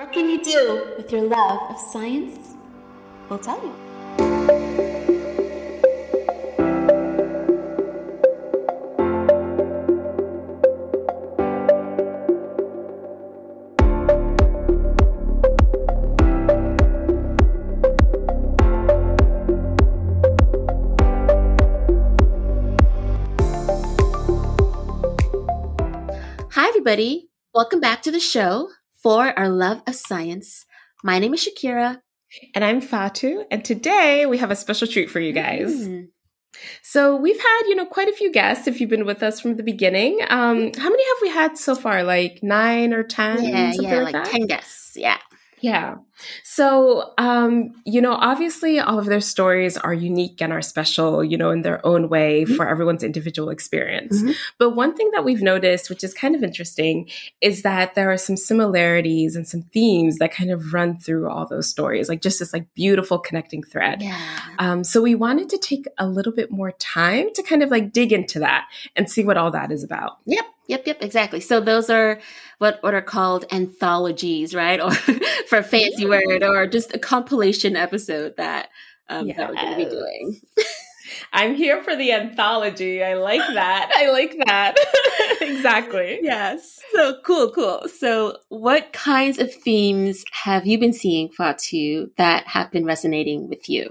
What can you do with your love of science? We'll tell you. Hi, everybody. Welcome back to the show for our love of science. My name is Shakira. And I'm Fatu. And today we have a special treat for you guys. Mm. So we've had, you know, quite a few guests if you've been with us from the beginning. Um, how many have we had so far? Like nine or ten? Yeah, something yeah, like, like? 10 guests. Yeah. Yeah. So, um, you know, obviously all of their stories are unique and are special, you know, in their own way Mhm. for everyone's individual experience. Mhm. But one thing that we've noticed, which is kind of interesting, is that there are some similarities and some themes that kind of run through all those stories, like just this like beautiful connecting thread. Yeah. Um, so we wanted to take a little bit more time to kind of like dig into that and see what all that is about. Yep, yep, yep, exactly. So those are what what are called anthologies, right? Or for fancy word, or just a compilation episode that um, that we're going to be doing. I'm here for the anthology. I like that. I like that. exactly. Yes. So cool, cool. So, what kinds of themes have you been seeing, Fatu, that have been resonating with you?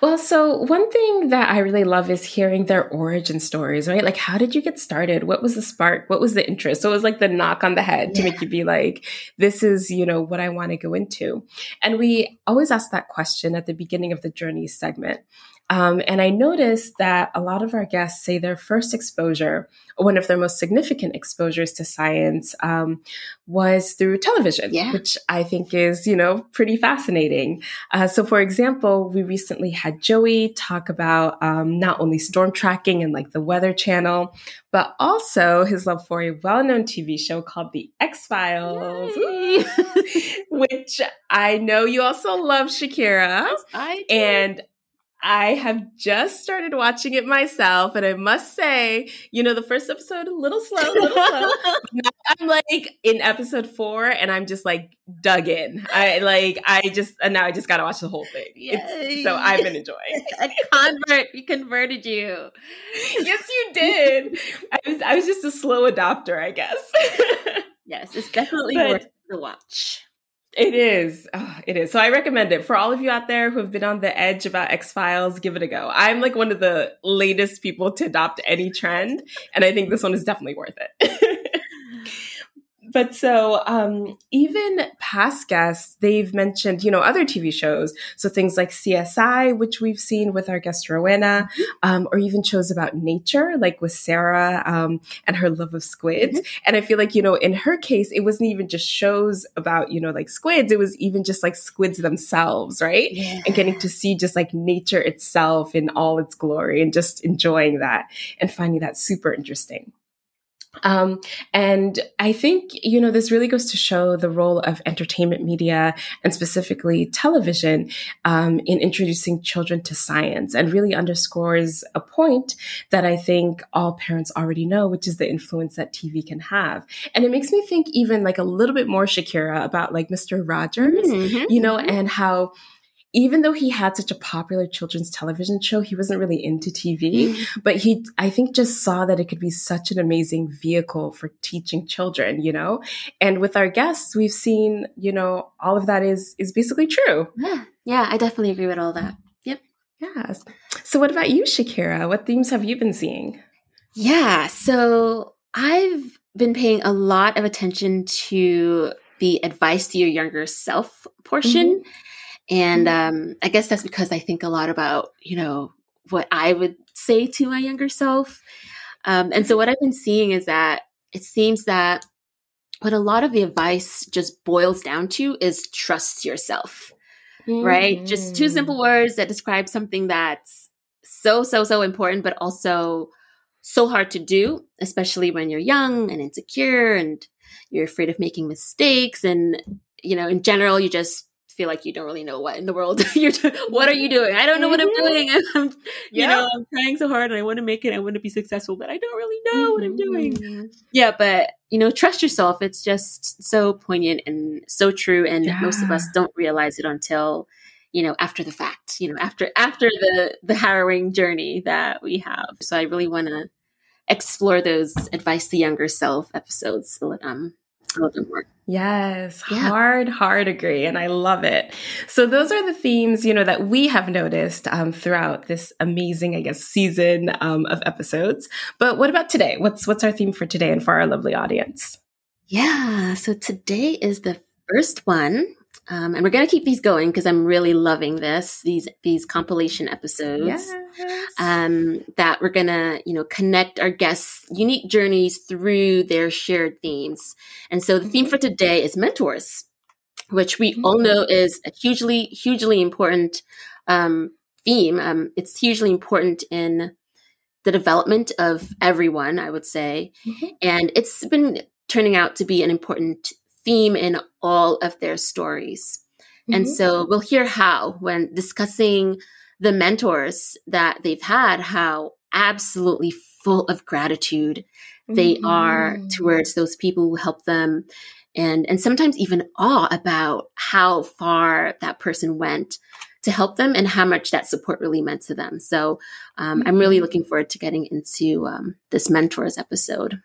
Well, so one thing that I really love is hearing their origin stories, right? Like, how did you get started? What was the spark? What was the interest? So it was like the knock on the head to make you be like, this is, you know, what I want to go into. And we always ask that question at the beginning of the journey segment. Um, and I noticed that a lot of our guests say their first exposure, one of their most significant exposures to science, um, was through television, Yeah. which I think is, you know, pretty fascinating. Uh, so, for example, we recently had Joey talk about um, not only storm tracking and like the Weather Channel, but also his love for a well known TV show called The X Files, which I know you also love, Shakira. I do. And I have just started watching it myself, and I must say, you know, the first episode a little slow, a little slow. Now I'm like in episode four, and I'm just like dug in. I like, I just, and now I just got to watch the whole thing. It's- so I've been enjoying. a convert. We converted you. yes, you did. I was, I was just a slow adopter, I guess. Yes, it's definitely But- worth the watch. It is. Oh, it is. So I recommend it for all of you out there who have been on the edge about X Files. Give it a go. I'm like one of the latest people to adopt any trend, and I think this one is definitely worth it. but so um, even past guests, they've mentioned you know other TV shows. So things like CSI, which we've seen with our guest Rowena, um, or even shows about nature, like with Sarah um, and her love of squids. And I feel like, you know, in her case, it wasn't even just shows about, you know, like squids. It was even just like squids themselves, right? Yeah. And getting to see just like nature itself in all its glory and just enjoying that and finding that super interesting. Um, and I think, you know, this really goes to show the role of entertainment media and specifically television um, in introducing children to science and really underscores a point that I think all parents already know, which is the influence that TV can have. And it makes me think even like a little bit more Shakira about like Mr. Rogers, Mhm, you know, mhm. and how even though he had such a popular children's television show, he wasn't really into TV, mm-hmm. but he, I think, just saw that it could be such an amazing vehicle for teaching children, you know? And with our guests, we've seen, you know, all of that is, is basically true. Yeah, yeah, I definitely agree with all that. Yep. Yes. So what about you, Shakira? What themes have you been seeing? Yeah, so I've been paying a lot of attention to the advice to your younger self portion. Mm-hmm. And um, I guess that's because I think a lot about, you know, what I would say to my younger self. Um, and so what I've been seeing is that it seems that what a lot of the advice just boils down to is trust yourself, right? Just two Mm. simple words that describe something that's so, so, so important, but also so hard to do, especially when you're young and insecure and you're afraid of making mistakes. And, you know, in general, you just feel like you don't really know what in the world you're doing. What are you doing? I don't know what I'm mm-hmm. doing. I'm, you know, I'm trying so hard and I want to make it. I want to be successful, but I don't really know what I'm doing. Mm-hmm. Yeah, but you know, trust yourself. It's just so poignant and so true. And yeah. most of us don't realize it until you know after the fact you know after after the the harrowing journey that we have so i really want to explore those advice to younger self episodes um, a little Yes, yeah. hard, hard agree. And I love it. So those are the themes, you know, that we have noticed um, throughout this amazing, I guess, season um, of episodes. But what about today? What's what's our theme for today and for our lovely audience? Yeah. So today is the first one um, and we're going to keep these going because I'm really loving this these these compilation episodes. Yes. Um, that we're going to you know connect our guests' unique journeys through their shared themes. And so the theme for mm-hmm. today is mentors, which we mm-hmm. all know is a hugely hugely important um, theme. Um, it's hugely important in the development of everyone, I would say, mm-hmm. and it's been turning out to be an important theme in all of their stories. Mm-hmm. And so we'll hear how when discussing the mentors that they've had, how absolutely full of gratitude they mm-hmm. are towards those people who help them and and sometimes even awe about how far that person went to help them and how much that support really meant to them. So um, mm-hmm. I'm really mm-hmm. looking forward to getting into um, this mentors episode.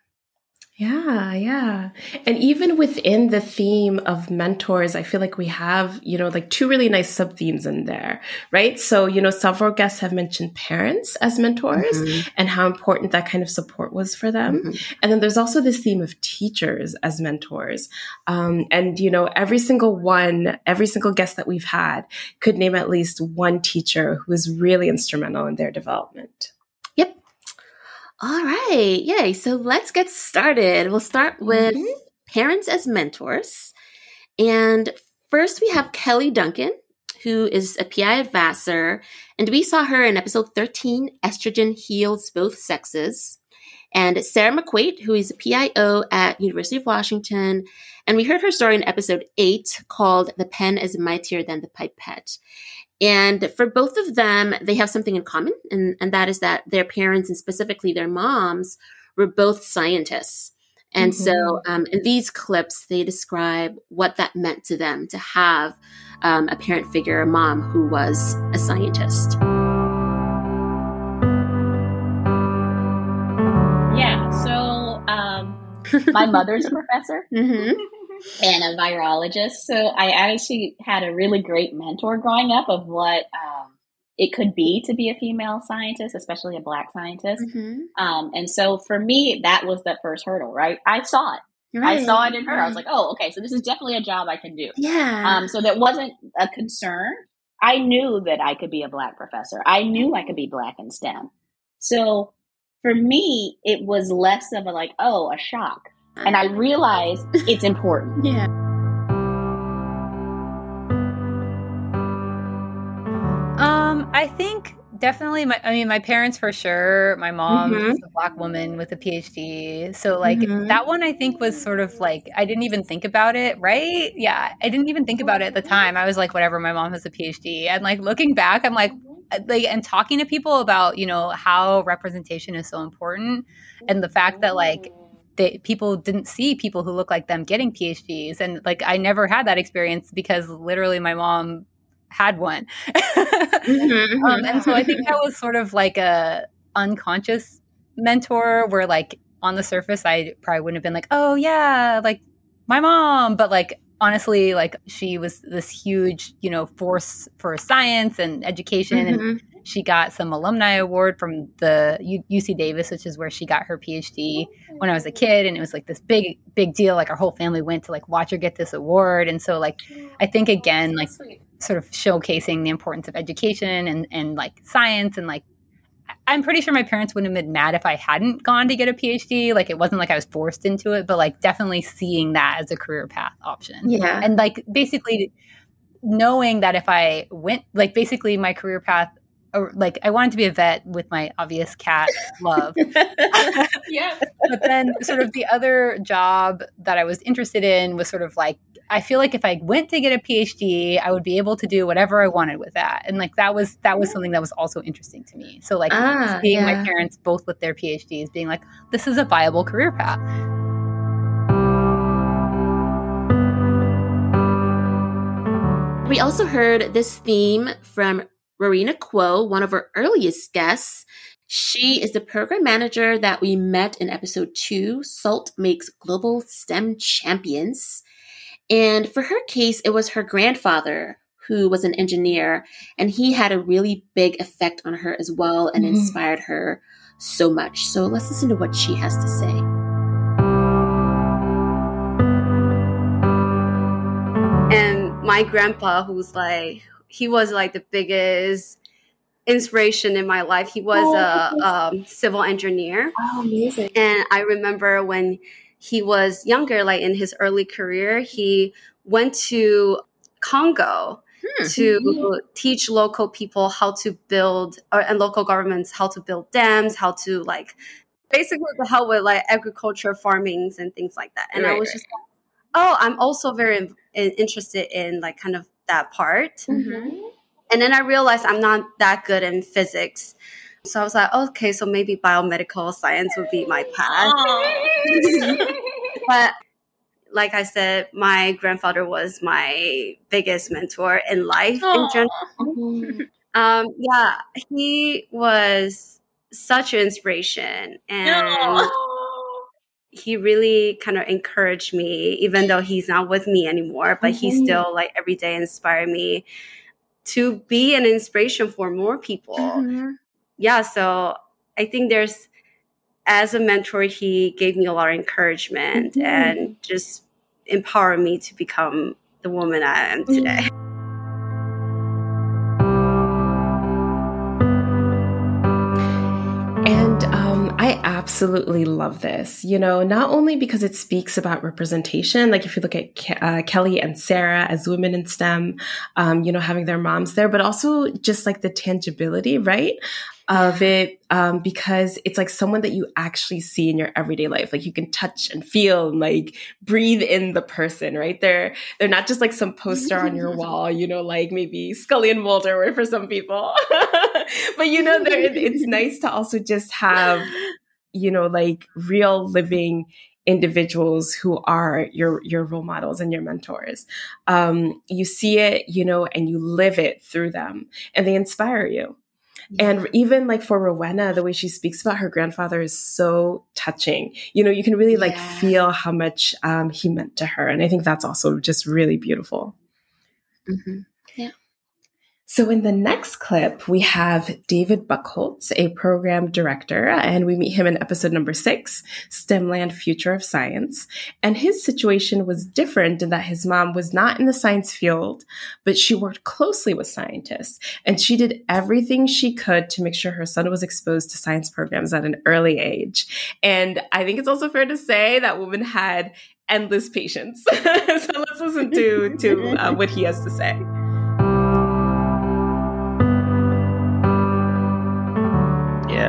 Yeah, yeah. And even within the theme of mentors, I feel like we have, you know, like two really nice sub themes in there, right? So, you know, several guests have mentioned parents as mentors mm-hmm. and how important that kind of support was for them. Mm-hmm. And then there's also this theme of teachers as mentors. Um, and, you know, every single one, every single guest that we've had could name at least one teacher who was really instrumental in their development. All right. Yay. So let's get started. We'll start with mm-hmm. parents as mentors. And first, we have Kelly Duncan, who is a PI advisor. And we saw her in episode 13 Estrogen Heals Both Sexes. And Sarah McQuaid, who is a PIO at University of Washington. And we heard her story in episode 8 called The Pen is Mightier Than the Pipette. And for both of them, they have something in common, and, and that is that their parents and specifically their moms were both scientists. And mm-hmm. so um, in these clips, they describe what that meant to them to have um, a parent figure, a mom who was a scientist. Yeah, so um, my mother's a professor. Mm-hmm and a virologist. So I actually had a really great mentor growing up of what um, it could be to be a female scientist, especially a black scientist. Mm-hmm. Um, and so for me, that was the first hurdle, right? I saw it. Right. I saw it in her. Right. I was like, oh, okay, so this is definitely a job I can do. Yeah. Um, so that wasn't a concern. I knew that I could be a black professor. I knew I could be black in STEM. So for me, it was less of a like, oh, a shock and I realize it's important. yeah. Um, I think definitely my I mean my parents for sure. My mom mm-hmm. is a black woman with a PhD. So like mm-hmm. that one I think was sort of like I didn't even think about it, right? Yeah. I didn't even think about it at the time. I was like, whatever, my mom has a PhD. And like looking back, I'm like like and talking to people about, you know, how representation is so important and the fact that like they, people didn't see people who look like them getting PhDs. And like, I never had that experience because literally my mom had one. mm-hmm. um, and so I think that was sort of like a unconscious mentor where like on the surface, I probably wouldn't have been like, oh yeah, like my mom, but like honestly, like she was this huge, you know, force for science and education. Mm-hmm. And she got some alumni award from the U- UC Davis, which is where she got her PhD when I was a kid. And it was like this big, big deal. Like our whole family went to like watch her get this award. And so like, I think oh, again, like sort of showcasing the importance of education and, and like science and like, I'm pretty sure my parents wouldn't have been mad if I hadn't gone to get a PhD. Like it wasn't like I was forced into it, but like definitely seeing that as a career path option. Yeah. And like basically knowing that if I went, like basically my career path a, like I wanted to be a vet with my obvious cat love. yeah. But then sort of the other job that I was interested in was sort of like I feel like if I went to get a PhD, I would be able to do whatever I wanted with that. And like that was that was something that was also interesting to me. So like ah, seeing yeah. my parents both with their PhDs being like this is a viable career path. We also heard this theme from Rowena Kuo, one of our earliest guests. She is the program manager that we met in episode two SALT Makes Global STEM Champions. And for her case, it was her grandfather who was an engineer, and he had a really big effect on her as well and mm-hmm. inspired her so much. So let's listen to what she has to say. And my grandpa, who's like, he was like the biggest inspiration in my life. He was oh, a um, civil engineer. Oh, amazing. And I remember when he was younger, like in his early career, he went to Congo hmm. to teach local people how to build or, and local governments how to build dams, how to like basically to help with like agriculture, farmings and things like that. And right, I was just like, oh, I'm also very interested in like kind of that part. Mm-hmm. And then I realized I'm not that good in physics. So I was like, okay, so maybe biomedical science would be my path. but like I said, my grandfather was my biggest mentor in life Aww. in general. Um, yeah, he was such an inspiration and he really kind of encouraged me, even though he's not with me anymore, but mm-hmm. he still like every day inspired me to be an inspiration for more people. Mm-hmm. Yeah, so I think there's as a mentor, he gave me a lot of encouragement mm-hmm. and just empowered me to become the woman I am today. I absolutely love this, you know, not only because it speaks about representation, like if you look at Ke- uh, Kelly and Sarah as women in STEM, um, you know, having their moms there, but also just like the tangibility, right? Of it, um, because it's like someone that you actually see in your everyday life. Like you can touch and feel and like breathe in the person, right? They're, they're not just like some poster on your wall, you know, like maybe Scully and Mulder were for some people. but you know, it's nice to also just have you know, like real living individuals who are your your role models and your mentors. Um, you see it, you know, and you live it through them, and they inspire you. Yeah. And even like for Rowena, the way she speaks about her grandfather is so touching. You know, you can really like yeah. feel how much um, he meant to her, and I think that's also just really beautiful. Mm-hmm. So in the next clip, we have David Buchholz, a program director, and we meet him in episode number six, STEMland Future of Science. And his situation was different in that his mom was not in the science field, but she worked closely with scientists and she did everything she could to make sure her son was exposed to science programs at an early age. And I think it's also fair to say that woman had endless patience. so let's listen to, to uh, what he has to say.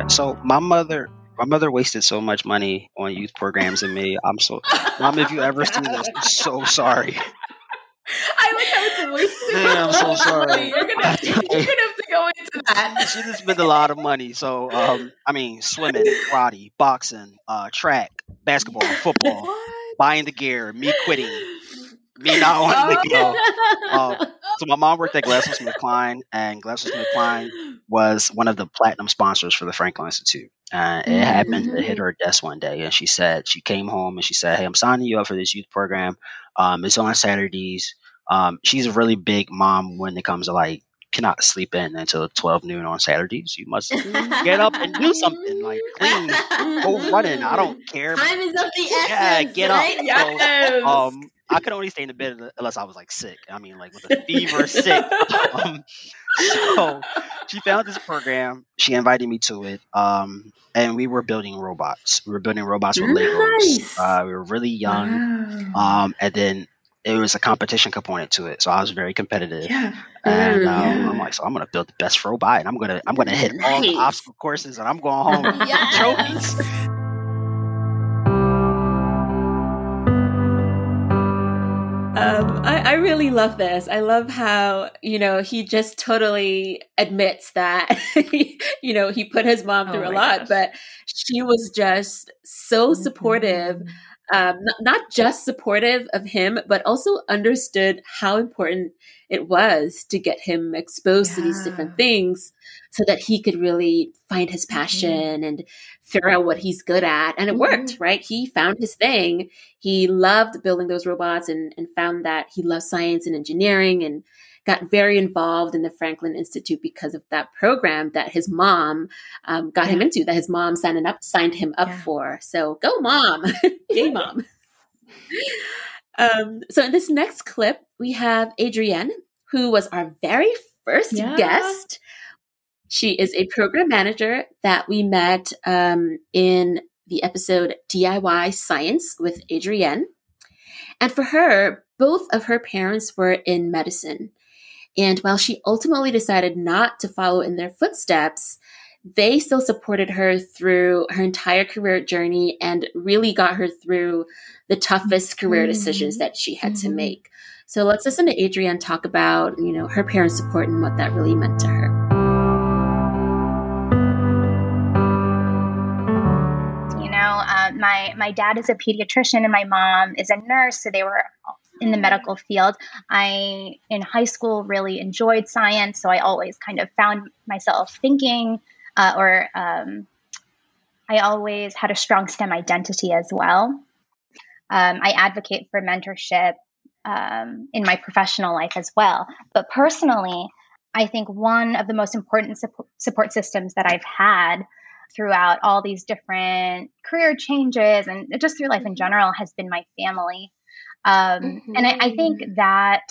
Yeah. So my mother, my mother wasted so much money on youth programs and me. I'm so, mom, if you ever see this, I'm so sorry. I like how it's wasted. Yeah, I'm so sorry. You're gonna, you're gonna have to go into that. She just spent a lot of money. So, um, I mean, swimming, karate, boxing, uh, track, basketball, football, buying the gear, me quitting, me not wanting oh, to go. Uh, so my mom worked at GlaxoSmithKline, and GlaxoSmithKline was one of the platinum sponsors for the Franklin Institute. Uh, it happened to hit mm-hmm. her desk one day, and she said she came home and she said, "Hey, I'm signing you up for this youth program. Um, it's on Saturdays." Um, she's a really big mom when it comes to like cannot sleep in until 12 noon on Saturdays. You must get up and do something like clean, go running. I don't care. Time is of the essence. Yeah, get right? up. Yes. So, um, I could only stay in the bed unless I was like sick. I mean, like with a fever, sick. Um, so she found this program. She invited me to it, um, and we were building robots. We were building robots with Legos. Uh, we were really young, wow. um, and then it was a competition component to it. So I was very competitive. Yeah. And um, yeah. I'm like, so I'm gonna build the best robot and I'm gonna I'm gonna hit nice. all the obstacle courses and I'm going home with trophies. Um, I, I, really love this. I love how, you know, he just totally admits that, he, you know, he put his mom through oh a lot, gosh. but she was just so supportive. Um, not, not just supportive of him, but also understood how important it was to get him exposed yeah. to these different things so that he could really find his mm-hmm. passion mm-hmm. and figure out what he's good at. And it mm-hmm. worked, right? He found his thing. He loved building those robots and, and found that he loved science and engineering and got very involved in the Franklin Institute because of that program that his mom um, got yeah. him into, that his mom signed up signed him up yeah. for. So go, mom! Yay, mom! um, so in this next clip, we have Adrienne, who was our very first yeah. guest. She is a program manager that we met um, in the episode DIY Science with Adrienne. And for her, both of her parents were in medicine. And while she ultimately decided not to follow in their footsteps, they still supported her through her entire career journey and really got her through the toughest career decisions that she had mm-hmm. to make. So let's listen to Adrienne talk about, you know, her parents' support and what that really meant to her. My my dad is a pediatrician and my mom is a nurse, so they were in the medical field. I, in high school, really enjoyed science, so I always kind of found myself thinking, uh, or um, I always had a strong STEM identity as well. Um, I advocate for mentorship um, in my professional life as well. But personally, I think one of the most important support systems that I've had throughout all these different career changes and just through life in general has been my family. Um, mm-hmm. And I, I think mm-hmm. that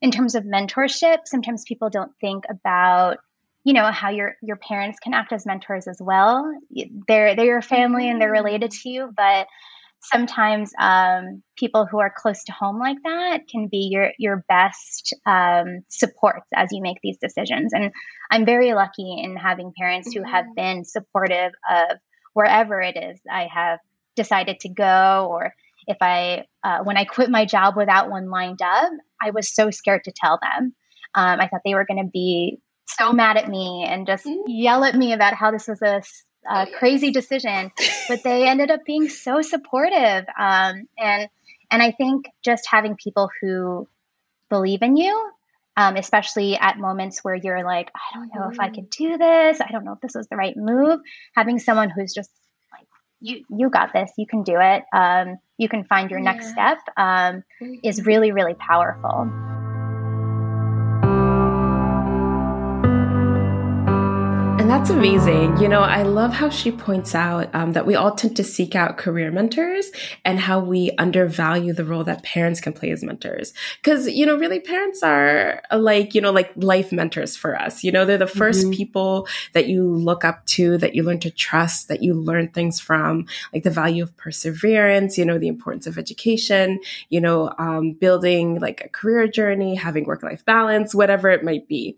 in terms of mentorship, sometimes people don't think about you know how your your parents can act as mentors as well they're they're your family and they're related mm-hmm. to you but sometimes um, people who are close to home like that can be your your best um, supports as you make these decisions and i'm very lucky in having parents who have mm-hmm. been supportive of wherever it is i have decided to go or if I, uh, when I quit my job without one lined up, I was so scared to tell them. Um, I thought they were going to be so mad at me and just mm-hmm. yell at me about how this was a, a crazy decision. But they ended up being so supportive. Um, and, and I think just having people who believe in you um, especially at moments where you're like, I don't know if I mm-hmm. could do this. I don't know if this was the right move. Having someone who's just like, you you got this you can do it um, you can find your yeah. next step um, is mm-hmm. really really powerful that's amazing. You know, I love how she points out um, that we all tend to seek out career mentors and how we undervalue the role that parents can play as mentors. Because, you know, really parents are like, you know, like life mentors for us. You know, they're the 1st mm-hmm. people that you look up to, that you learn to trust, that you learn things from, like the value of perseverance, you know, the importance of education, you know, um, building like a career journey, having work life balance, whatever it might be.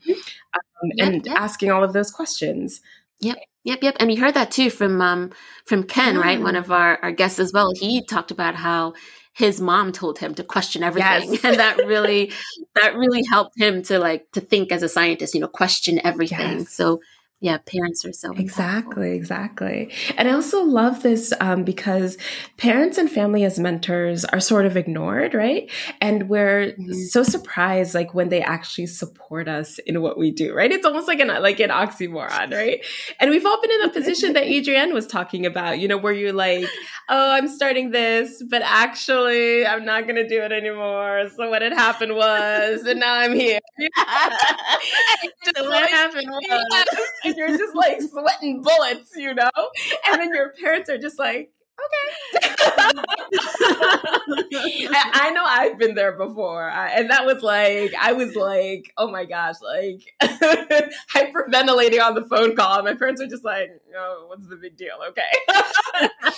Um, yep, and yep. asking all of those questions. Yep. Yep, yep. And we heard that too from um from Ken, yeah. right? One of our, our guests as well. He talked about how his mom told him to question everything. Yes. And that really that really helped him to like to think as a scientist, you know, question everything. Yes. So yeah parents are so exactly exactly. And i also love this um, because parents and family as mentors are sort of ignored right? And we're mm-hmm. so surprised like when they actually support us in what we do right? It's almost like an like an oxymoron right? And we've all been in the position that adrienne was talking about you know where you're like oh i'm starting this but actually i'm not going to do it anymore. So what had happened was and now i'm here. So what happened was and you're just like sweating bullets, you know? And then your parents are just like, okay. I know I've been there before. I, and that was like, I was like, oh my gosh, like hyperventilating on the phone call. My parents were just like, oh, what's the big deal? Okay.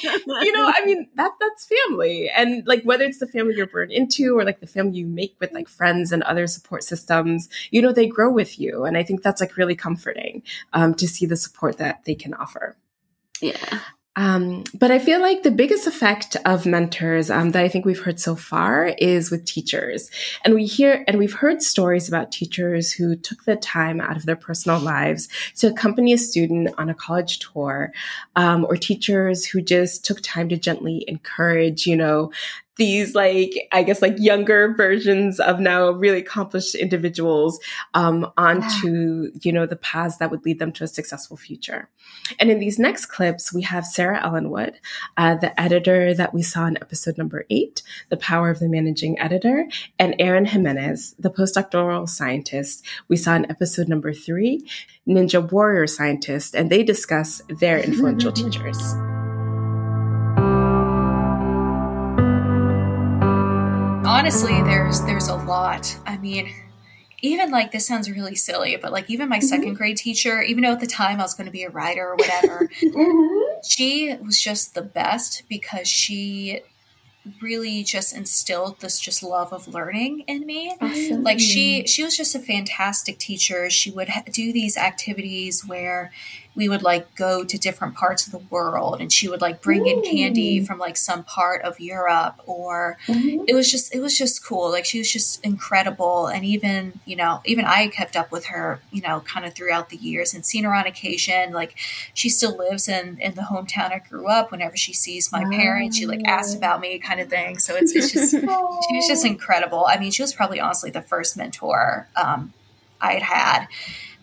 you know, I mean, that that's family. And like whether it's the family you're born into or like the family you make with like friends and other support systems, you know, they grow with you. And I think that's like really comforting um, to see the support that they can offer. Yeah. Um, but I feel like the biggest effect of mentors um, that I think we've heard so far is with teachers, and we hear and we've heard stories about teachers who took the time out of their personal lives to accompany a student on a college tour, um, or teachers who just took time to gently encourage, you know, these like i guess like younger versions of now really accomplished individuals um, onto yeah. you know the paths that would lead them to a successful future and in these next clips we have sarah ellenwood uh, the editor that we saw in episode number eight the power of the managing editor and aaron jimenez the postdoctoral scientist we saw in episode number three ninja warrior scientist and they discuss their influential teachers honestly, there's there's a lot. I mean, even like this sounds really silly, but like even my mm-hmm. second grade teacher, even though at the time I was going to be a writer or whatever, mm-hmm. she was just the best because she really just instilled this just love of learning in me awesome. like she she was just a fantastic teacher she would ha- do these activities where we would like go to different parts of the world and she would like bring Ooh. in candy from like some part of Europe or mm-hmm. it was just it was just cool like she was just incredible and even you know even I kept up with her you know kind of throughout the years and seen her on occasion like she still lives in in the hometown I grew up whenever she sees my parents she like asks about me kind of thing so it's, it's just she was just incredible I mean she was probably honestly the first mentor um, I had had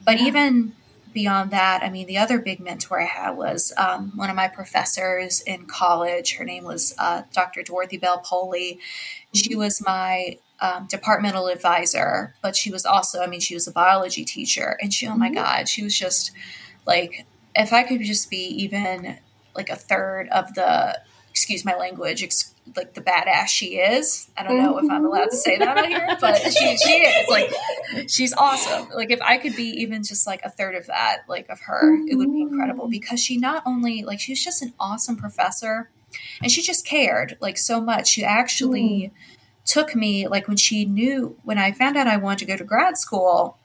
but yeah. even beyond that, I mean, the other big mentor I had was um, one of my professors in college. Her name was uh, Dr. Dorothy Bell Poley. She was my um, departmental advisor, but she was also, I mean, she was a biology teacher. And she, oh my mm-hmm. God, she was just like, if I could just be even like a third of the, excuse my language, ex- like the badass she is. I don't know if I'm mm-hmm. allowed to say that on here, but she, she is like she's awesome. Like if I could be even just like a third of that, like of her, it would be incredible mm-hmm. because she not only like she was just an awesome professor and she just cared like so much. She actually mm. took me like when she knew when I found out I wanted to go to grad school,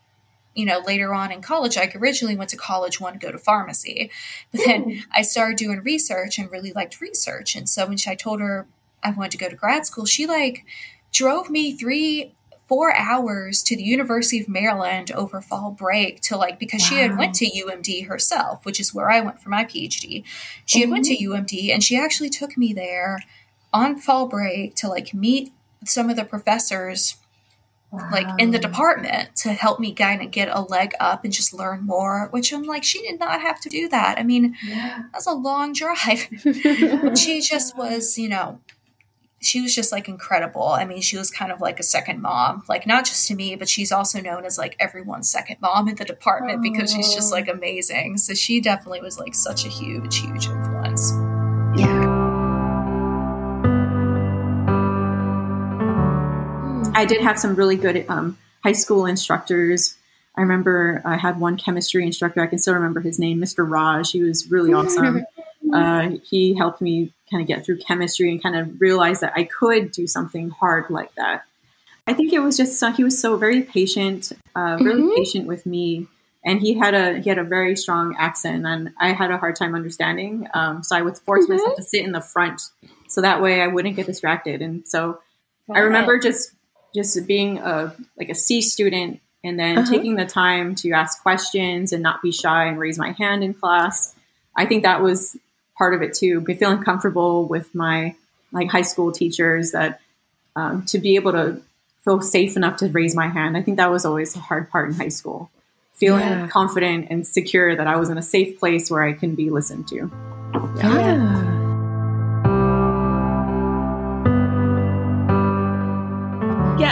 you know, later on in college, I originally went to college, wanted to go to pharmacy, but then I started doing research and really liked research. And so when she, I told her I wanted to go to grad school, she like drove me three four hours to the University of Maryland over fall break to like because wow. she had went to UMD herself, which is where I went for my PhD. She mm-hmm. had went to. UMD and she actually took me there on fall break to like meet some of the professors wow. like in the department to help me kind of get a leg up and just learn more which i'm like she did not have to do that i mean yeah. that's a long drive she just was you know she was just like incredible. I mean, she was kind of like a second mom, like not just to me, but she's also known as like everyone's second mom in the department oh. because she's just like oh. amazing. So she definitely was like such a huge, huge influence. Yeah. I did have some really good um, high school instructors. I remember I had one chemistry instructor. I can still remember his name, Mr. Raj. He was really awesome. uh, he helped me kind of get through chemistry and kind of realize that I could do something hard like that. I think it was just so, he was so very patient, uh, really mm-hmm. patient with me, and he had a he had a very strong accent, and I had a hard time understanding. Um, so I would force mm-hmm. myself to sit in the front, so that way I wouldn't get distracted. And so I remember just just being a like a C student, and then uh-huh. taking the time to ask questions and not be shy and raise my hand in class. I think that was part of it too. Be feeling comfortable with my like high school teachers that um, to be able to feel safe enough to raise my hand. I think that was always a hard part in high school. Feeling yeah. confident and secure that I was in a safe place where I can be listened to. Yeah. yeah.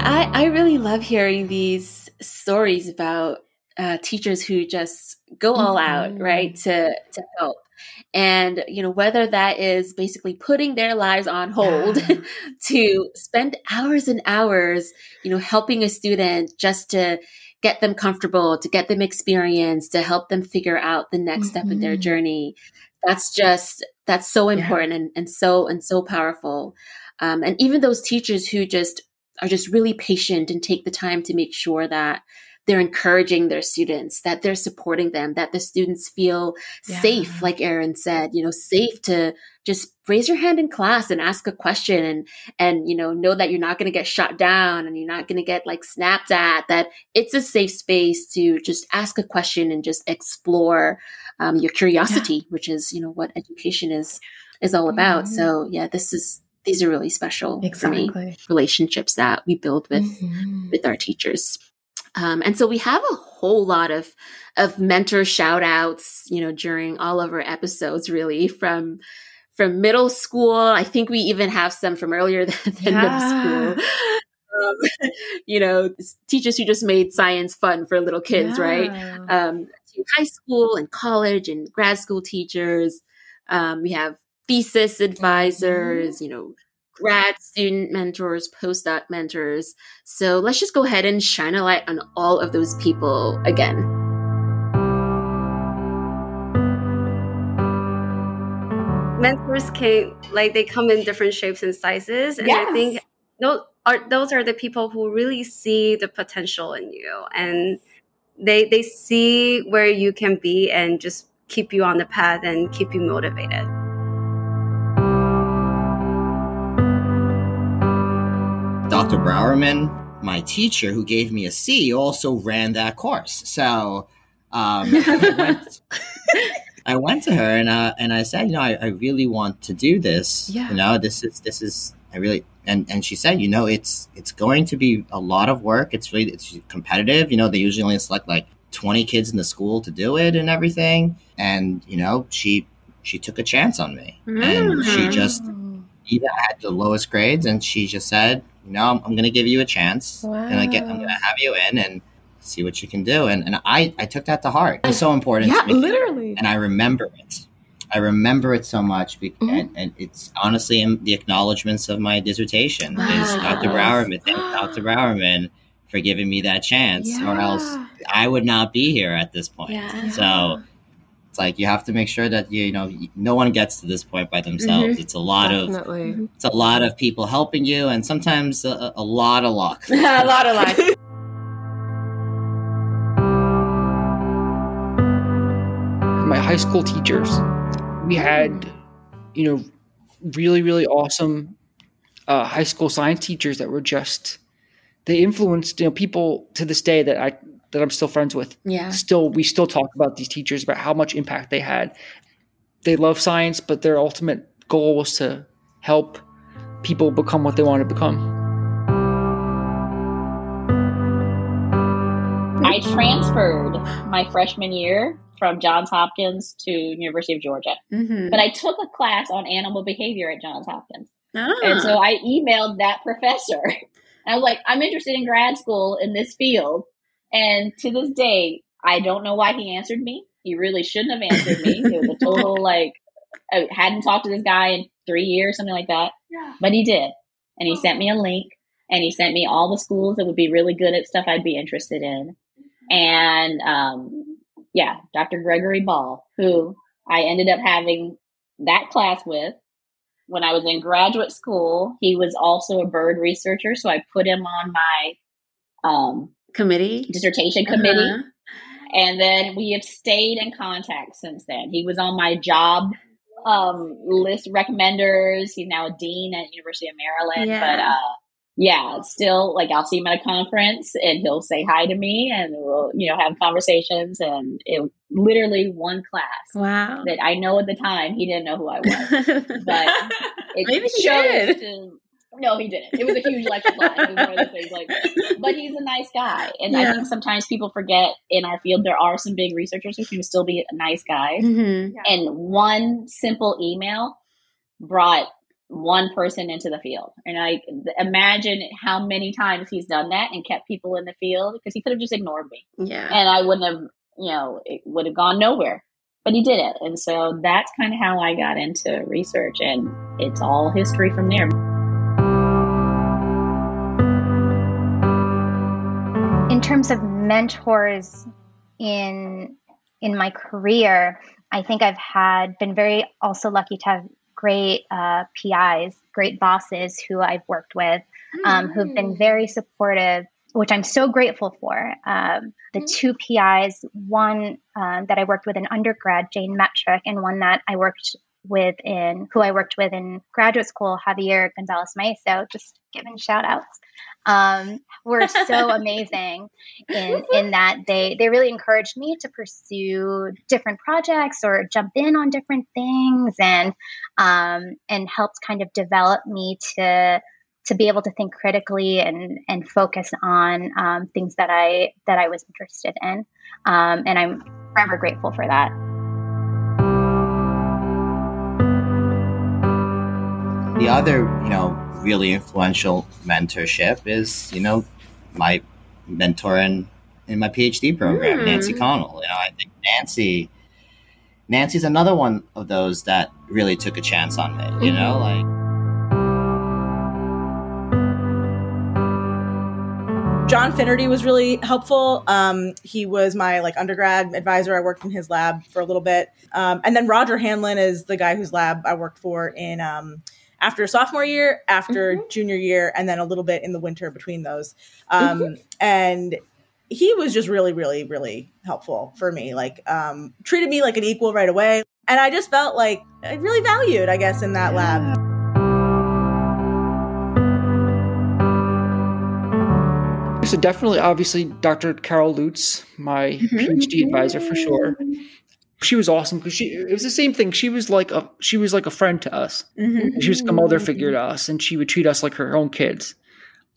Yeah, I, I really love hearing these stories about uh, teachers who just go all mm-hmm. out, right, to to help. And you know whether that is basically putting their lives on hold yeah. to spend hours and hours, you know, helping a student just to get them comfortable, to get them experience, to help them figure out the next mm-hmm. step in their mm-hmm. journey. That's just that's so important yeah. and, and so and so powerful. Um, and even those teachers who just are just really patient and take the time to make sure that they're encouraging their students, that they're supporting them, that the students feel yeah. safe, like Erin said, you know, safe to just raise your hand in class and ask a question and and you know know that you're not going to get shot down and you're not going to get like snapped at that it's a safe space to just ask a question and just explore um, your curiosity yeah. which is you know what education is is all about mm-hmm. so yeah this is these are really special exactly. for me relationships that we build with mm-hmm. with our teachers um, and so we have a whole lot of of mentor shout outs, you know, during all of our episodes, really from from middle school. I think we even have some from earlier than, than yeah. middle school. Um, you know, teachers who just made science fun for little kids, yeah. right? Um, high school and college and grad school teachers. Um, we have thesis advisors, mm-hmm. you know, grad student mentors, postdoc mentors. So let's just go ahead and shine a light on all of those people again. Mentors can like they come in different shapes and sizes, and yes. I think those are those are the people who really see the potential in you, and they they see where you can be, and just keep you on the path and keep you motivated. Dr. Browerman, my teacher who gave me a C, also ran that course. So um, I, went, I, went, to her and uh, and I said, you know, I, I, really want to do this. Yeah. You know, this is this is I really and and she said, you know, it's it's going to be a lot of work. It's really it's competitive. You know, they usually only select like 20 kids in the school to do it and everything. And you know, she she took a chance on me, mm-hmm. and she mm-hmm. just even had the lowest grades, and she just said, know, I'm, I'm going to give you a chance, wow. and I get, I'm going to have you in and see what you can do. And and I I took that to heart. It's so important. Yeah, literally. And I remember it. I remember it so much, mm-hmm. and, and, it's honestly in the acknowledgments of my dissertation wow. is Dr. Browerman. Thank Dr. Browerman for giving me that chance, yeah. or else I would not be here at this point. Yeah. So it's like you have to make sure that you, you know no one gets to this point by themselves. Mm-hmm. It's a lot Definitely. of it's a lot of people helping you, and sometimes a, a lot of luck. a lot of luck. My high school teachers, we had, you know, really really awesome uh, high school science teachers that were just they influenced you know people to this day that I that I'm still friends with. Yeah. Still, we still talk about these teachers about how much impact they had. They love science, but their ultimate goal was to help people become what they want to become. I transferred my freshman year from Johns Hopkins to University of Georgia, mm-hmm. but I took a class on animal behavior at Johns Hopkins, ah. and so I emailed that professor. I was like, "I'm interested in grad school in this field. And to this day, I don't know why he answered me. He really shouldn't have answered me. It was a total like I hadn't talked to this guy in three years, something like that. Yeah. But he did. And he sent me a link and he sent me all the schools that would be really good at stuff I'd be interested in. And um, yeah, Dr. Gregory Ball, who I ended up having that class with when I was in graduate school. He was also a bird researcher, so I put him on my um, committee, dissertation committee. Uh-huh. And then we have stayed in contact since then. He was on my job um, list recommenders. He's now a dean at University of Maryland. Yeah. But uh, yeah, still like I'll see him at a conference and he'll say hi to me and we'll, you know, have conversations and it literally one class. Wow. That I know at the time he didn't know who I was. but it Maybe he did. To, no, he didn't. It was a huge lecture class. It was one of the things like, but he's a nice guy, and yeah. I think sometimes people forget in our field there are some big researchers who can still be nice guys. Mm-hmm. And one simple email brought one person into the field, and I imagine how many times he's done that and kept people in the field because he could have just ignored me. Yeah, and I wouldn't have you know, it would have gone nowhere. But he did it. And so that's kind of how I got into research. And it's all history from there. In terms of mentors in in my career, I think I've had been very also lucky to have great uh, PIs, great bosses who I've worked with, um, who've been very supportive which I'm so grateful for. Um, the mm-hmm. two PIs, one um, that I worked with in undergrad, Jane Metric, and one that I worked with in who I worked with in graduate school, Javier Gonzalez Maeso, just giving shout outs. Um, were so amazing in in that they they really encouraged me to pursue different projects or jump in on different things and um, and helped kind of develop me to to be able to think critically and and focus on um, things that I that I was interested in, um, and I'm forever grateful for that. The other, you know, really influential mentorship is, you know, my mentor in in my PhD program, mm. Nancy Connell. You know, I think Nancy Nancy's another one of those that really took a chance on me. You know, mm-hmm. like John Finnerty was really helpful. Um, he was my like undergrad advisor. I worked in his lab for a little bit, um, and then Roger Hanlon is the guy whose lab I worked for in um, after sophomore year, after mm-hmm. junior year, and then a little bit in the winter between those. Um, mm-hmm. And he was just really, really, really helpful for me. Like um, treated me like an equal right away, and I just felt like I really valued, I guess, in that lab. So definitely, obviously, Dr. Carol Lutz, my mm-hmm. PhD advisor for sure. She was awesome because she it was the same thing. She was like a she was like a friend to us. Mm-hmm. She was a mother figure to us, and she would treat us like her own kids.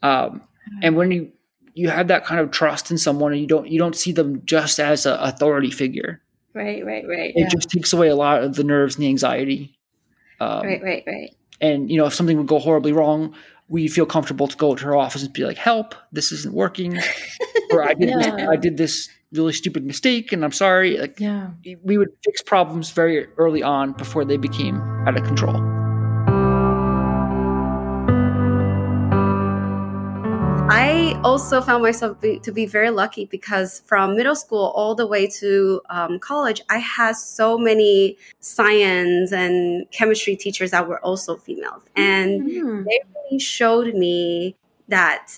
Um, and when you you have that kind of trust in someone, and you don't you don't see them just as an authority figure. Right, right, right. It yeah. just takes away a lot of the nerves and the anxiety. Um, right, right, right. And you know, if something would go horribly wrong, we feel comfortable to go to her office and be like, "Help! This isn't working," or "I did yeah. this, I did this really stupid mistake, and I'm sorry." Like, yeah, we would fix problems very early on before they became out of control. I also found myself be, to be very lucky because from middle school all the way to um, college, I had so many science and chemistry teachers that were also females. And mm-hmm. they really showed me that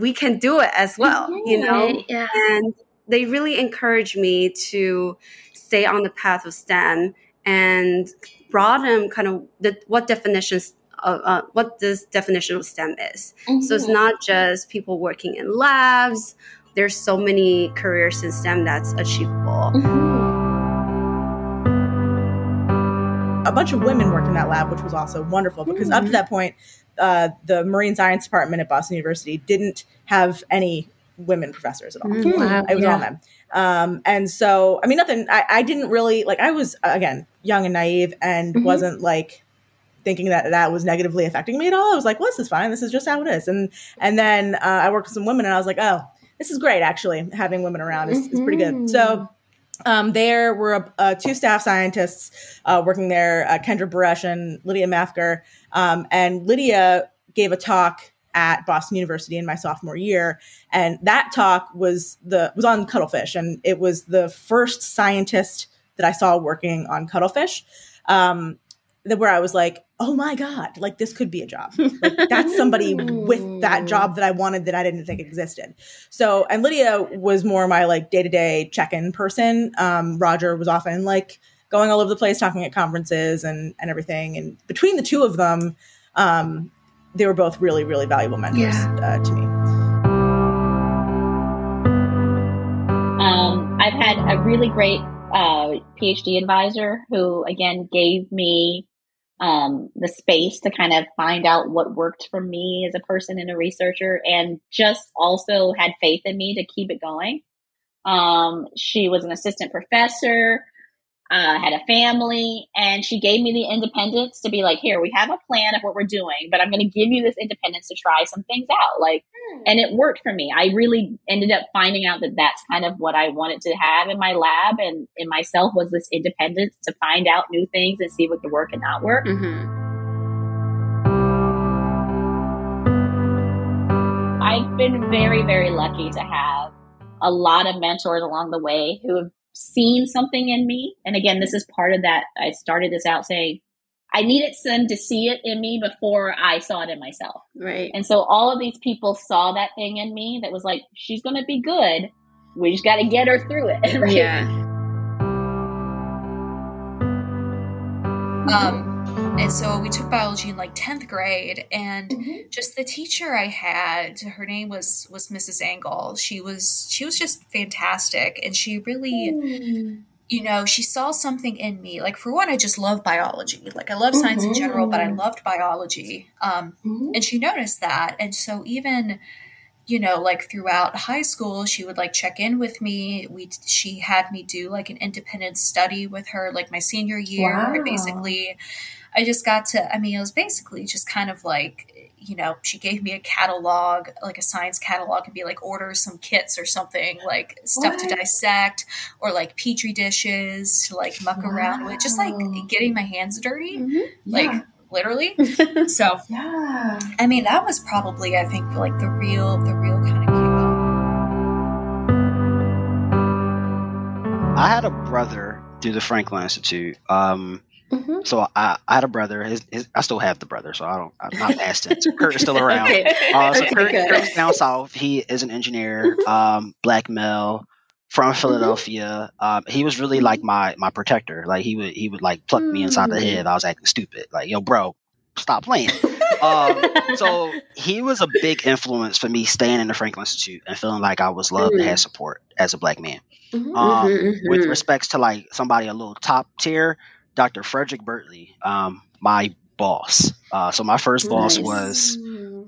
we can do it as well, you know? Yeah. And they really encouraged me to stay on the path of STEM and broaden kind of the, what definitions uh, what this definition of STEM is. Mm-hmm. So it's mm-hmm. not just people working in labs. There's so many careers in STEM that's achievable. Mm-hmm. A bunch of women worked in that lab, which was also wonderful because mm-hmm. up to mm-hmm. that point, uh, the marine science department at Boston University didn't have any women professors at all. Mm-hmm. Wow. It was yeah. all men. Um, and so, I mean, nothing, I, I, didn't really like, I was, again, young and naive and mm-hmm. wasn't like thinking that that was negatively affecting me at all. I was like, well, this is fine. This is just how it is. And and then uh, I worked with some women, and I was like, oh, this is great. Actually, having women around is, mm-hmm. is pretty good. Mm-hmm. So. Um, there were uh, two staff scientists uh, working there, uh, Kendra Buresch and Lydia Mathger. Um, and Lydia gave a talk at Boston University in my sophomore year, and that talk was the was on cuttlefish, and it was the first scientist that I saw working on cuttlefish. Um, that where I was like, oh my God, like this could be a job. Like that's somebody with that job that I wanted that I didn't think existed. So, and Lydia was more my like day to day check in person. Um, Roger was often like going all over the place, talking at conferences and, and everything. And between the two of them, um, they were both really, really valuable mentors yeah. uh, to me. Um, I've had a really great uh, PhD advisor who, again, gave me um, the space to kind of find out what worked for me as a person and a researcher, and just also had faith in me to keep it going. Um, she was an assistant professor. Uh, had a family, and she gave me the independence to be like, here, we have a plan of what we're doing, but I'm going to give you this independence to try some things out. Like, hmm. and it worked for me. I really ended up finding out that that's kind of what I wanted to have in my lab and in myself was this independence to find out new things and see what could work and not work. Mm-hmm. I've been very, very lucky to have a lot of mentors along the way who have seen something in me. And again, this is part of that. I started this out saying, I needed them to see it in me before I saw it in myself. Right. And so all of these people saw that thing in me that was like, she's going to be good. We just got to get her through it. Right? Yeah. Um, and so we took biology in like 10th grade and mm-hmm. just the teacher I had, her name was was Mrs. Angle. She was she was just fantastic and she really mm. you know, she saw something in me. Like for one, I just love biology. Like I love science mm-hmm. in general, but I mm-hmm. loved biology. Um, mm-hmm. and she noticed that. And so even you know, like throughout high school, she would like check in with me. We she had me do like an independent study with her, like my senior year. Wow. Basically, I just got to, I mean, it was basically just kind of like, you know, she gave me a catalog, like a science catalog, and be like, order some kits or something, like stuff what? to dissect or like petri dishes to like muck wow. around with, just like getting my hands dirty. Mm-hmm. Like, yeah literally. so yeah, I mean that was probably I think like the real the real kind of kickoff. I had a brother through the Franklin Institute. Um, Mm-hmm. So I, I had a brother. His, his, I still have the brother, so I don't. I'm not past it. So Kurt is still around. okay. Uh, so okay, Kurt, Kurt's down south. He is an engineer, um, black male from mm-hmm. Philadelphia. Mm-hmm. Um, he was really like my my protector. Like he would he would like pluck mm-hmm. me inside the head. Mm. I was acting stupid. Like yo, bro, stop playing. um, so he was a big influence for me staying in the Franklin Institute and feeling like I was loved and had mm. support as a black man. Mm-hmm. Um, with mm-hmm. respects to like somebody a little top tier, Dr. Frederic Bertley, um, my boss. Uh, so my first boss was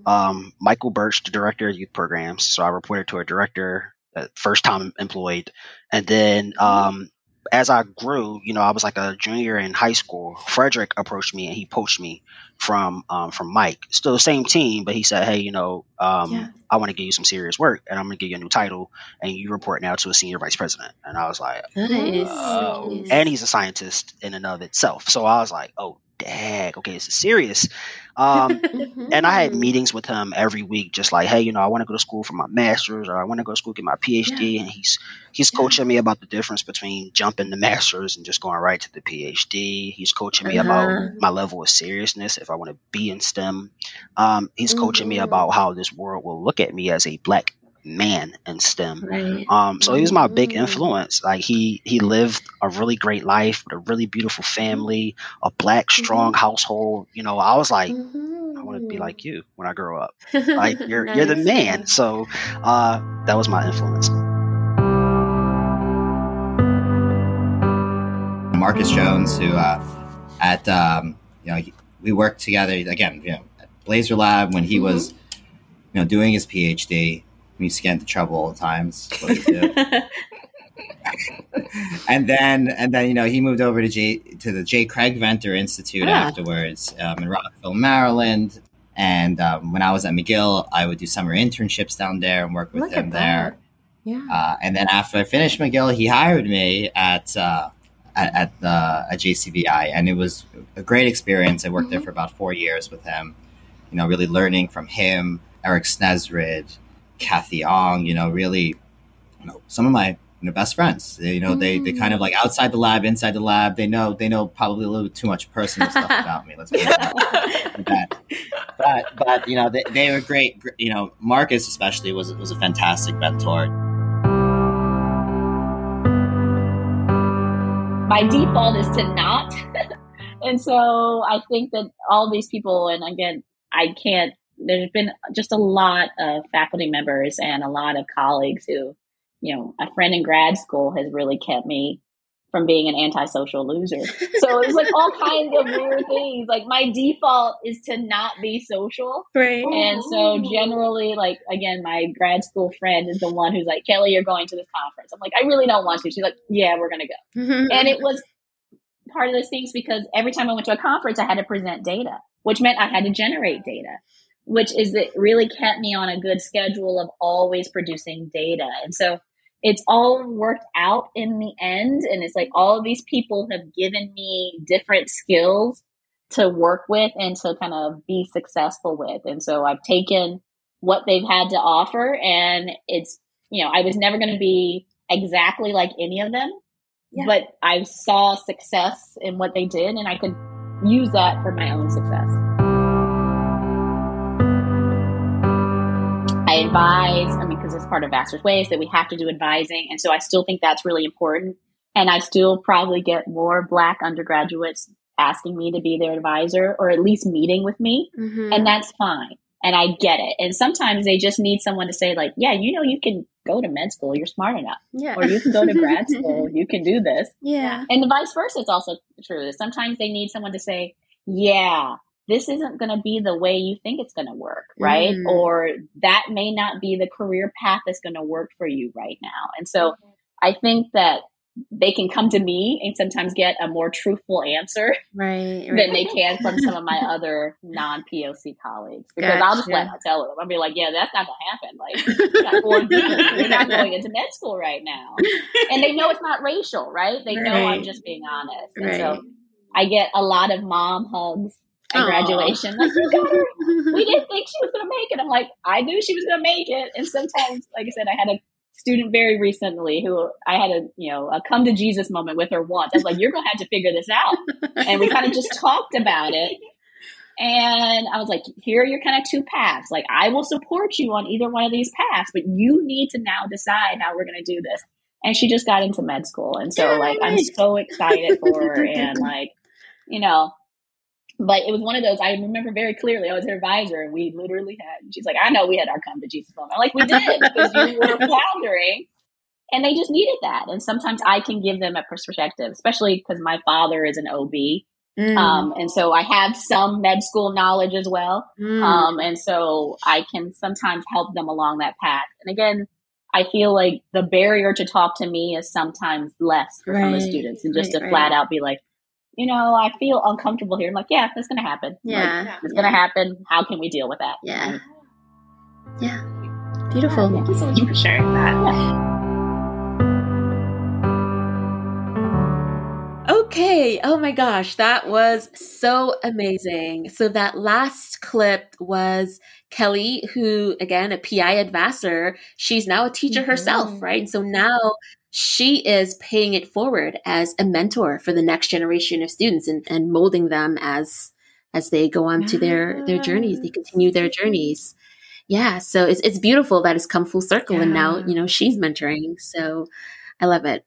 um, Michael Birch, the director of youth programs. So I reported to a director, uh, first time employed, and then um, as I grew, you know, I was like a junior in high school. Frederick approached me and he poached me from um, from Mike. Still the same team, but he said, "Hey, you know, um, yeah. I want to give you some serious work, and I'm going to give you a new title, and you report now to a senior vice president." And I was like, nice. Oh. And he's a scientist in and of itself. So I was like, "Oh, dag, okay, this is serious. Um, and I had meetings with him every week, just like, hey, you know, I want to go to school for my master's, or I want to go to school get my PhD. Yeah. And he's he's yeah. coaching me about the difference between jumping the master's and just going right to the PhD. He's coaching me uh-huh. about my level of seriousness if I want to be in STEM. Um, he's mm-hmm. coaching me mm-hmm. about how this world will look at me as a black man in STEM. Right. Um, so he was my big mm-hmm. influence. Like he he lived a really great life with a really beautiful family, a black strong mm-hmm. household. You know, I was like, mm-hmm. I want to be like you when I grow up. Like you're nice. you're the man. So uh, that was my influence. Marcus Jones, who uh, at um, you know we worked together again, you know, at Blaser Lab when he mm-hmm. was you know doing his PhD to get into trouble all the times. and then and then you know he moved over to J to the J. Craig Venter Institute ah. afterwards um, in Rockville, Maryland. And um, when I was at McGill, I would do summer internships down there and work with Look him there. Yeah. Uh, and then after I finished McGill, he hired me at uh, at, at the at JCVI, and it was a great experience. I worked mm-hmm. there for about four years with him. You know, really learning from him, Eric Snesrud, Kathy Ong, you know, really, you know, some of my you know, best friends. They, you know, mm. they they kind of like outside the lab, inside the lab. They know they know probably a little bit too much personal stuff about me. Let's it that. But but you know they, they were great. You know, Marcus especially was was a fantastic mentor. My default is to not, and so I think that all these people, and again, I can't there's been just a lot of faculty members and a lot of colleagues who, you know, a friend in grad school has really kept me from being an antisocial loser. So it's like all kinds of weird things. Like my default is to not be social. Right. And so generally, like again, my grad school friend is the one who's like, Kelly, you're going to this conference. I'm like, I really don't want to. She's like, Yeah, we're gonna go. and it was part of those things because every time I went to a conference, I had to present data, which meant I had to generate data, which is it really kept me on a good schedule of always producing data. And so it's all worked out in the end. And it's like all of these people have given me different skills to work with and to kind of be successful with. And so I've taken what they've had to offer and it's, you know, I was never going to be exactly like any of them, yeah. but I saw success in what they did and I could use that for my own success. Advise, I mean, because it's part of Vassar's Ways that we have to do advising. And so I still think that's really important. And I still probably get more Black undergraduates asking me to be their advisor or at least meeting with me. Mm-hmm. And that's fine. And I get it. And sometimes they just need someone to say, like, yeah, you know, you can go to med school. You're smart enough. Yeah. Or you can go to grad school. You can do this. Yeah. And the vice versa is also true. Sometimes they need someone to say, yeah, this isn't going to be the way you think it's going to work, right? Mm. Or that may not be the career path that's going to work for you right now. And so I think that they can come to me and sometimes get a more truthful answer right, right. than they can from some of my other non POC colleagues. Because gotcha. I'll just let tell them. I'll be like, yeah, that's not gonna happen. Like you're not, going into med school right now. And they know it's not racial, right? They right. know I'm just being honest. And so I get a lot of mom hugs at Aww. graduation. Like. We didn't think she was gonna make it. I'm like, I knew she was gonna make it. And sometimes, like I said, I had a student very recently who I had a you know a come to Jesus moment with her once. I was like, "You're gonna have to figure this out," and we kind of just talked about it. And I was like, "Here are your kind of two paths. Like, I will support you on either one of these paths, but you need to now decide how we're gonna do this." And she just got into med school, and so like I'm so excited for her, and like you know but it was one of those I remember very clearly. I was her advisor, and we literally had. She's like, "I know we had our come to Jesus moment." I'm like, "We did because you were floundering, and they just needed that." And sometimes I can give them a perspective, especially because my father is an OB, mm. um, and so I have some med school knowledge as well. Mm. Um, and so I can sometimes help them along that path. And again, I feel like the barrier to talk to me is sometimes less for right. some of the students, and just right, to flat out be like, you know, I feel uncomfortable here. I'm like, yeah, that's going to happen. Yeah. Like, it's going to happen. How can we deal with that? Yeah. Yeah. Beautiful. Thank you so much for sharing that. Yeah. Okay. Oh my gosh. That was so amazing. So that last clip was Kelly, who again, a PI at Vassar, she's now a teacher mm-hmm. herself, right? So now she is paying it forward as a mentor for the next generation of students and, and molding them as as they go on to their their journeys they continue their journeys. Yeah so it's, it's beautiful that it's come full circle yeah. and now you know she's mentoring so i love it.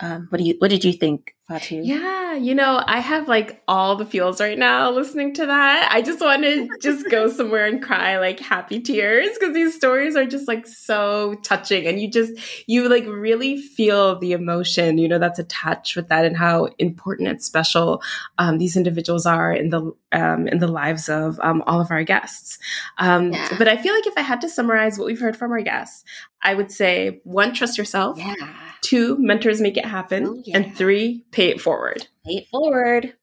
Um, what do you what did you think Yeah, you know, I have like all the feels right now listening to that. I just want to just go somewhere and cry like happy tears because these stories are just like so touching and you just you like really feel the emotion, you know, that's attached with that and how important and special um, these individuals are in the um, in the lives of um, all of our guests. Um, yeah. But I feel like if I had to summarize what we've heard from our guests, I would say one, trust yourself. Yeah. Two, mentors make it happen. Oh, yeah. And three, pay it forward. Pay it forward.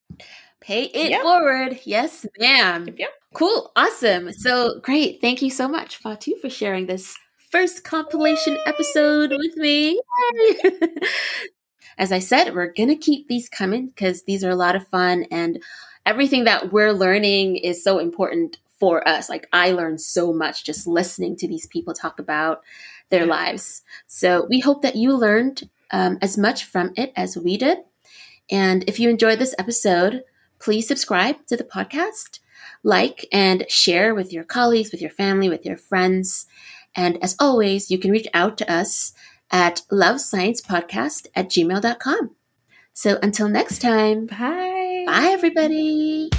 Pay it yep. forward. Yes, ma'am. Yep, yep. Cool. Awesome. So great. Thank you so much, Fatu, for sharing this first compilation episode with me. As I said, we're going to keep these coming because these are a lot of fun and everything that we're learning is so important for us. Like I learned so much just listening to these people talk about their lives. So we hope that you learned um, as much from it as we did. And if you enjoyed this episode, please subscribe to the podcast, like and share with your colleagues, with your family, with your friends. And as always, you can reach out to us at lovesciencepodcast at gmail.com. So until next time, bye. Bye, everybody.